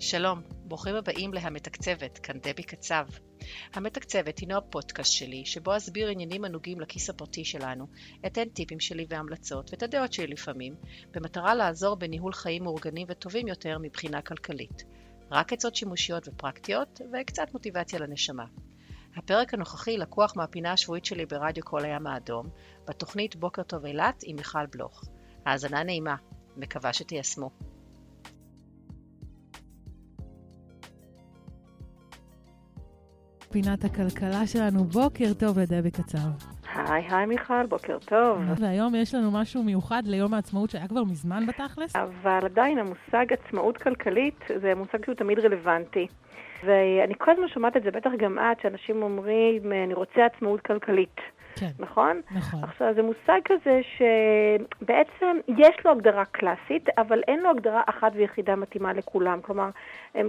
שלום, ברוכים הבאים להמתקצבת, כאן דבי קצב. המתקצבת הינו הפודקאסט שלי, שבו אסביר עניינים הנוגעים לכיס הפרטי שלנו, אתן טיפים שלי והמלצות, ואת הדעות שלי לפעמים, במטרה לעזור בניהול חיים מאורגנים וטובים יותר מבחינה כלכלית. רק עצות שימושיות ופרקטיות, וקצת מוטיבציה לנשמה. הפרק הנוכחי לקוח מהפינה השבועית שלי ברדיו כל הים האדום, בתוכנית בוקר טוב אילת עם מיכל בלוך. האזנה נעימה, מקווה שתיישמו. פינת הכלכלה שלנו. בוקר טוב לדבי קצר. היי, היי מיכל, בוקר טוב. והיום יש לנו משהו מיוחד ליום העצמאות שהיה כבר מזמן בתכלס. אבל עדיין המושג עצמאות כלכלית זה מושג שהוא תמיד רלוונטי. ואני כל הזמן שומעת את זה, בטח גם את, שאנשים אומרים, אני רוצה עצמאות כלכלית. כן. נכון? נכון. עכשיו, זה מושג כזה שבעצם יש לו הגדרה קלאסית, אבל אין לו הגדרה אחת ויחידה מתאימה לכולם. כלומר,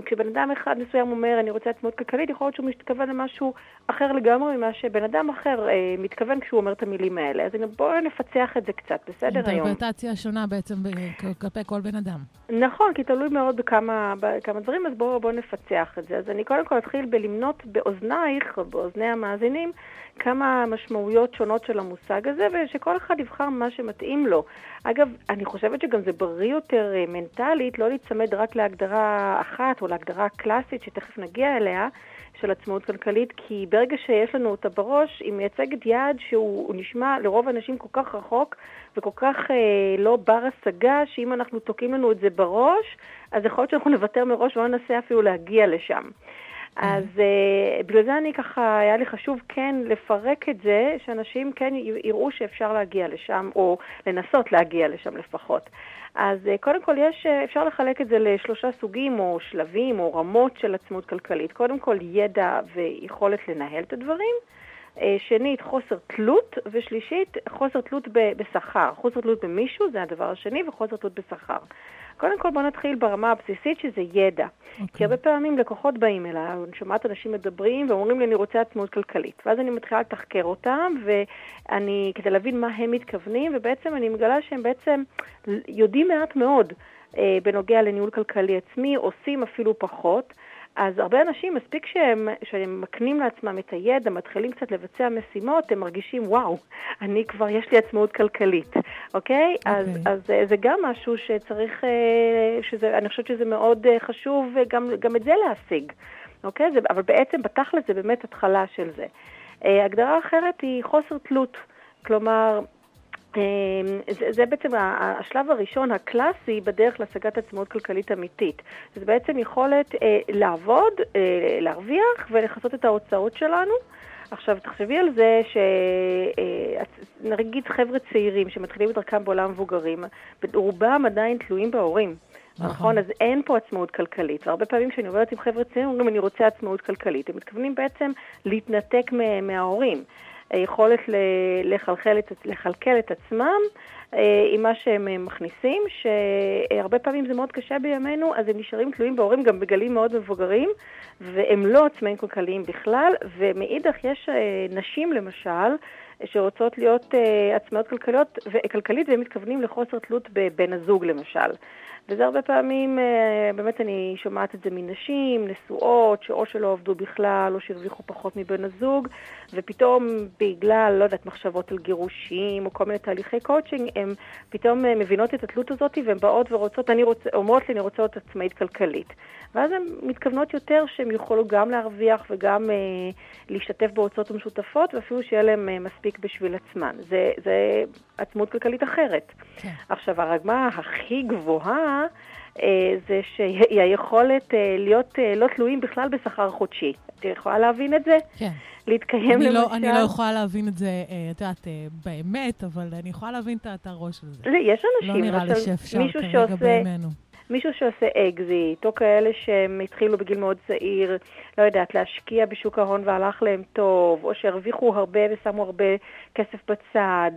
כשבן אדם אחד מסוים אומר, אני רוצה עצמאות כלכלית, יכול להיות שהוא מתכוון למשהו אחר לגמרי ממה שבן אדם אחר אה, מתכוון כשהוא אומר את המילים האלה. אז בואו נפצח את זה קצת, בסדר היום? אינטרפרטציה שונה בעצם כלפי כל בן אדם. נכון, כי תלוי מאוד בכמה, בכמה דברים, אז בואו בוא נפצח את זה. אז אני קודם כל אתחיל בלמנות באוזנייך, או באוזני המאזינים, כמה משמעויות שונות של המושג הזה, ושכל אחד יבחר מה שמתאים לו. אגב, אני חושבת שגם זה בריא יותר אה, מנטלית, לא להיצמד רק להגדרה אחת או להגדרה קלאסית, שתכף נגיע אליה, של עצמאות כלכלית, כי ברגע שיש לנו אותה בראש, היא מייצגת יעד שהוא נשמע לרוב האנשים כל כך רחוק וכל כך אה, לא בר השגה, שאם אנחנו תוקעים לנו את זה בראש, אז יכול להיות שאנחנו נוותר מראש ולא ננסה אפילו להגיע לשם. אז uh, בגלל זה אני ככה, היה לי חשוב כן לפרק את זה, שאנשים כן יראו שאפשר להגיע לשם, או לנסות להגיע לשם לפחות. אז uh, קודם כל יש, uh, אפשר לחלק את זה לשלושה סוגים, או שלבים, או רמות של עצמאות כלכלית. קודם כל ידע ויכולת לנהל את הדברים. שנית, חוסר תלות, ושלישית, חוסר תלות בשכר. חוסר תלות במישהו, זה הדבר השני, וחוסר תלות בשכר. קודם כל בוא נתחיל ברמה הבסיסית שזה ידע. Okay. אוקיי. כי הרבה פעמים לקוחות באים אליי, אני שומעת אנשים מדברים ואומרים לי אני רוצה עצמאות כלכלית. ואז אני מתחילה לתחקר אותם, ואני, כדי להבין מה הם מתכוונים, ובעצם אני מגלה שהם בעצם יודעים מעט מאוד אה, בנוגע לניהול כלכלי עצמי, עושים אפילו פחות. אז הרבה אנשים, מספיק שהם, שהם מקנים לעצמם את הידע, מתחילים קצת לבצע משימות, הם מרגישים, וואו, אני כבר, יש לי עצמאות כלכלית, אוקיי? Okay. אז, אוקיי. אז אה, זה גם משהו שצריך, אה, שזה, אני חושבת שזה מאוד אה, חשוב גם, גם את זה להשיג, אוקיי? זה, אבל בעצם, בתכל'ס זה באמת התחלה של זה. הגדרה אחרת היא חוסר תלות. כלומר, זה, זה בעצם השלב הראשון הקלאסי בדרך להשגת עצמאות כלכלית אמיתית. זה בעצם יכולת אה, לעבוד, אה, להרוויח ולכסות את ההוצאות שלנו. עכשיו, תחשבי על זה שנגיד אה, חבר'ה צעירים שמתחילים את דרכם בעולם מבוגרים, רובם עדיין תלויים בהורים. נכון. נכון, אז אין פה עצמאות כלכלית. והרבה פעמים כשאני עובדת עם חבר'ה צעירים, אומרים, אני רוצה עצמאות כלכלית. הם מתכוונים בעצם להתנתק מההורים. היכולת לחלחל את, לכלכל את עצמם אה, עם מה שהם אה, מכניסים, שהרבה פעמים זה מאוד קשה בימינו, אז הם נשארים תלויים בהורים גם בגלים מאוד מבוגרים, והם לא עצמאים כלכליים בכלל, ומאידך יש אה, נשים למשל, שרוצות להיות עצמאיות כלכליות, כלכלית, והם מתכוונים לחוסר תלות בבן הזוג למשל. וזה הרבה פעמים, אה, באמת אני שומעת את זה מנשים, נשואות, שאו שלא עבדו בכלל, או שהרוויחו פחות מבן הזוג, ופתאום בגלל, לא יודעת, מחשבות על גירושים, או כל מיני תהליכי קואוצ'ינג, הן פתאום אה, מבינות את התלות הזאת, והן באות ורוצות, אני רוצ, אומרות לי, אני רוצה להיות עצמאית כלכלית. ואז הן מתכוונות יותר שהן יוכלו גם להרוויח וגם אה, להשתתף בהוצאות המשותפות, ואפילו שיהיה להן אה, מספיק בשביל עצמן. זה, זה עצמאות כלכלית אחרת. כן. עכשיו, הרגמה הכי גבוהה אה, זה שהיא היכולת אה, להיות אה, לא תלויים בכלל בשכר חודשי. את יכולה להבין את זה? כן. להתקיים אני למשל. לא, אני לא יכולה להבין את זה, את יודעת, באמת, אבל אני יכולה להבין את הראש של זה. יש אנשים, לא נראה לי שאפשר כרגע בימינו. מישהו שעושה אקזיט, או כאלה שהם התחילו בגיל מאוד צעיר, לא יודעת, להשקיע בשוק ההון והלך להם טוב, או שהרוויחו הרבה ושמו הרבה כסף בצד.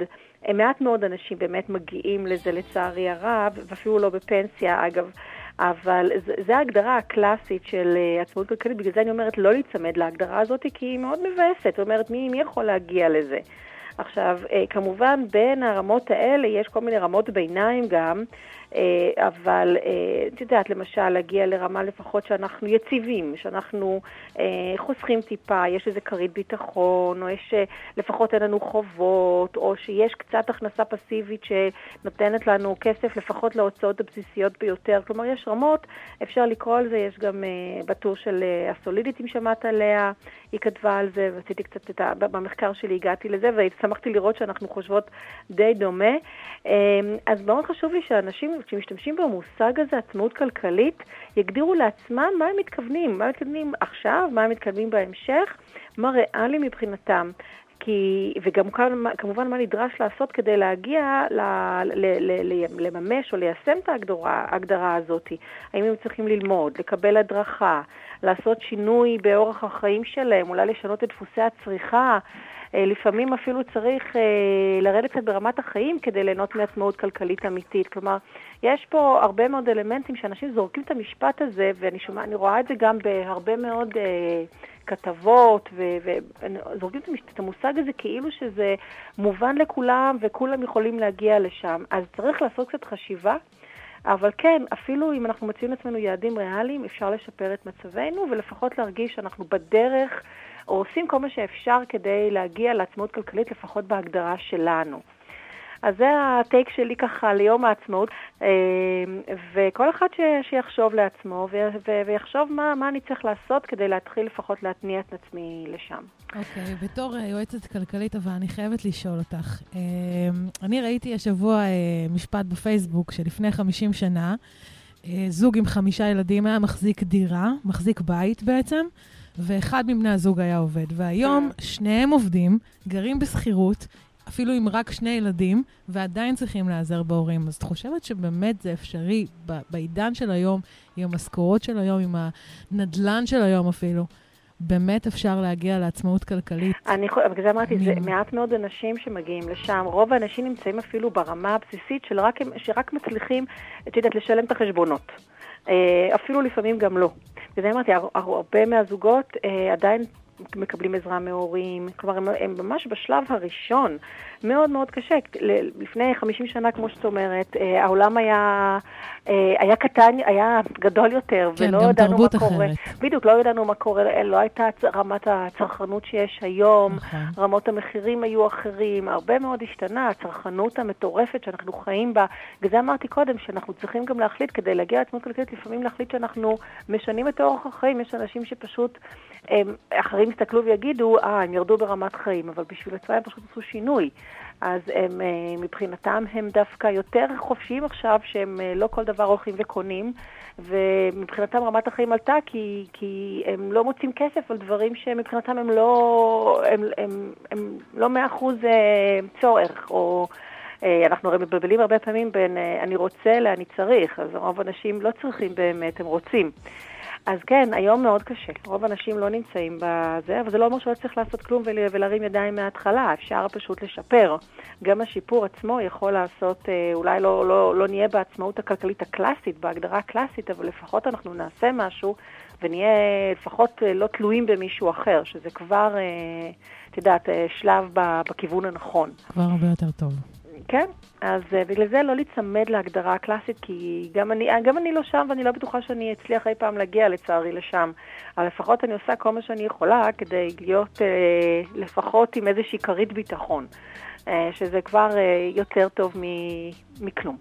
מעט מאוד אנשים באמת מגיעים לזה לצערי הרב, ואפילו לא בפנסיה אגב. אבל זו ההגדרה הקלאסית של אה, עצמאות כלכלית, בגלל זה אני אומרת לא להיצמד להגדרה הזאת, כי היא מאוד מבאסת. זאת אומרת, מי, מי יכול להגיע לזה? עכשיו, אה, כמובן בין הרמות האלה יש כל מיני רמות ביניים גם, אה, אבל אה, את יודעת, למשל, להגיע לרמה לפחות שאנחנו יציבים, שאנחנו חוסכים טיפה, יש איזה כרית ביטחון, או יש, לפחות אין לנו חובות, או שיש קצת הכנסה פסיבית שנותנת לנו כסף לפחות להוצאות הבסיסיות ביותר. כלומר, יש רמות, אפשר לקרוא על זה, יש גם בטור של הסולידית, אם שמעת עליה, היא כתבה על זה, ועשיתי קצת את ה... במחקר שלי הגעתי לזה, ושמחתי לראות שאנחנו חושבות די דומה. אז מאוד חשוב לי שאנשים, כשמשתמשים במושג הזה, עצמאות כלכלית, יגדירו לעצמם מה הם מתכוונים, מה הם מתכוונים עכשיו, מה הם מתכוונים בהמשך, מה ריאלי מבחינתם. כי, וגם כמובן מה נדרש לעשות כדי להגיע ל, ל, ל, ל, לממש או ליישם את ההגדרה, ההגדרה הזאת. האם הם צריכים ללמוד, לקבל הדרכה, לעשות שינוי באורח החיים שלהם, אולי לשנות את דפוסי הצריכה. אה, לפעמים אפילו צריך אה, לרדת קצת ברמת החיים כדי ליהנות מעצמאות כלכלית אמיתית. כלומר, יש פה הרבה מאוד אלמנטים שאנשים זורקים את המשפט הזה, ואני שומע, רואה את זה גם בהרבה מאוד אה, כתבות, וזורקים את המושג הזה כאילו שזה מובן לכולם וכולם יכולים להגיע לשם. אז צריך לעשות קצת חשיבה. אבל כן, אפילו אם אנחנו מציעים לעצמנו יעדים ריאליים, אפשר לשפר את מצבנו ולפחות להרגיש שאנחנו בדרך או עושים כל מה שאפשר כדי להגיע לעצמאות כלכלית, לפחות בהגדרה שלנו. אז זה הטייק שלי ככה ליום העצמאות, אה, וכל אחד ש, שיחשוב לעצמו ו, ו, ויחשוב מה, מה אני צריך לעשות כדי להתחיל לפחות להתניע את עצמי לשם. אוקיי, okay, בתור uh, יועצת כלכלית, אבל אני חייבת לשאול אותך. Uh, אני ראיתי השבוע משפט בפייסבוק שלפני 50 שנה, זוג עם חמישה ילדים היה מחזיק דירה, מחזיק בית בעצם, ואחד מבני הזוג היה עובד. והיום שניהם עובדים, גרים בשכירות, אפילו עם רק שני ילדים, ועדיין צריכים להיעזר בהורים. אז את חושבת שבאמת זה אפשרי בעידן של היום, עם המשכורות של היום, עם הנדלן של היום אפילו? באמת אפשר להגיע לעצמאות כלכלית. אני בגלל זה אמרתי, זה מעט מאוד אנשים שמגיעים לשם. רוב האנשים נמצאים אפילו ברמה הבסיסית של רק, שרק מצליחים, את יודעת, לשלם את החשבונות. אה, אפילו לפעמים גם לא. בגלל זה אמרתי, הרבה מהזוגות אה, עדיין מקבלים עזרה מהורים, כלומר הם, הם ממש בשלב הראשון, מאוד מאוד קשה. לפני 50 שנה, כמו שאת אומרת, אה, העולם היה, אה, היה קטן, היה גדול יותר, כן, ולא ידענו מה אחרת. קורה. בדיוק, לא ידענו מה קורה, לא הייתה רמת הצרכנות שיש היום, נכון. רמות המחירים היו אחרים, הרבה מאוד השתנה, הצרכנות המטורפת שאנחנו חיים בה. בגלל זה אמרתי קודם, שאנחנו צריכים גם להחליט, כדי להגיע לעצמאות כלכלית, לפעמים להחליט שאנחנו משנים את אורח החיים. יש אנשים שפשוט, הם, אחרים יסתכלו ויגידו, אה, הם ירדו ברמת חיים, אבל בשביל עצמם הם פשוט עשו שינוי. אז הם, אה, מבחינתם הם דווקא יותר חופשיים עכשיו, שהם אה, לא כל דבר הולכים וקונים, ומבחינתם רמת החיים עלתה כי, כי הם לא מוצאים כסף על דברים שמבחינתם הם לא, הם, הם, הם לא מאה אחוז אה, צורך, או... אנחנו הרי מבלבלים הרבה פעמים בין אני רוצה לאני צריך, אז רוב האנשים לא צריכים באמת, הם רוצים. אז כן, היום מאוד קשה. רוב האנשים לא נמצאים בזה, אבל זה לא אומר שלא צריך לעשות כלום ולהרים ידיים מההתחלה, אפשר פשוט לשפר. גם השיפור עצמו יכול לעשות, אה, אולי לא, לא, לא נהיה בעצמאות הכלכלית הקלאסית, בהגדרה הקלאסית, אבל לפחות אנחנו נעשה משהו ונהיה לפחות אה, לא תלויים במישהו אחר, שזה כבר, אה, את יודעת, שלב בכיוון הנכון. כבר הרבה יותר טוב. כן, אז uh, בגלל זה לא להיצמד להגדרה הקלאסית, כי גם אני, גם אני לא שם ואני לא בטוחה שאני אצליח אי פעם להגיע לצערי לשם. אבל לפחות אני עושה כל מה שאני יכולה כדי להיות uh, לפחות עם איזושהי כרית ביטחון, uh, שזה כבר uh, יותר טוב מ- מכלום.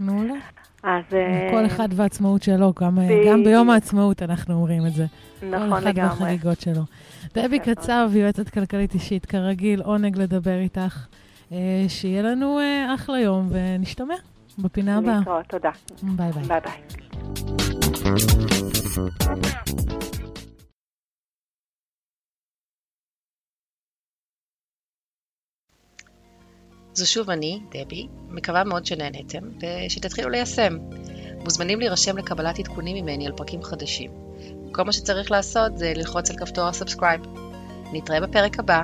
מעולה. אז... כל אחד והעצמאות שלו, גם, גם ביום העצמאות אנחנו אומרים את זה. נכון לגמרי. כל אחד והחגיגות שלו. דבי נכון. קצב, יועצת כלכלית אישית, כרגיל, עונג לדבר איתך. אה, שיהיה לנו אה, אחלה יום, ונשתמע בפינה הבאה. להתראות, תודה. ביי ביי. ביי ביי. זו שוב אני, דבי, מקווה מאוד שנהנתם ושתתחילו ליישם. מוזמנים להירשם לקבלת עדכונים ממני על פרקים חדשים. כל מה שצריך לעשות זה ללחוץ על כפתור ה subscribe. נתראה בפרק הבא.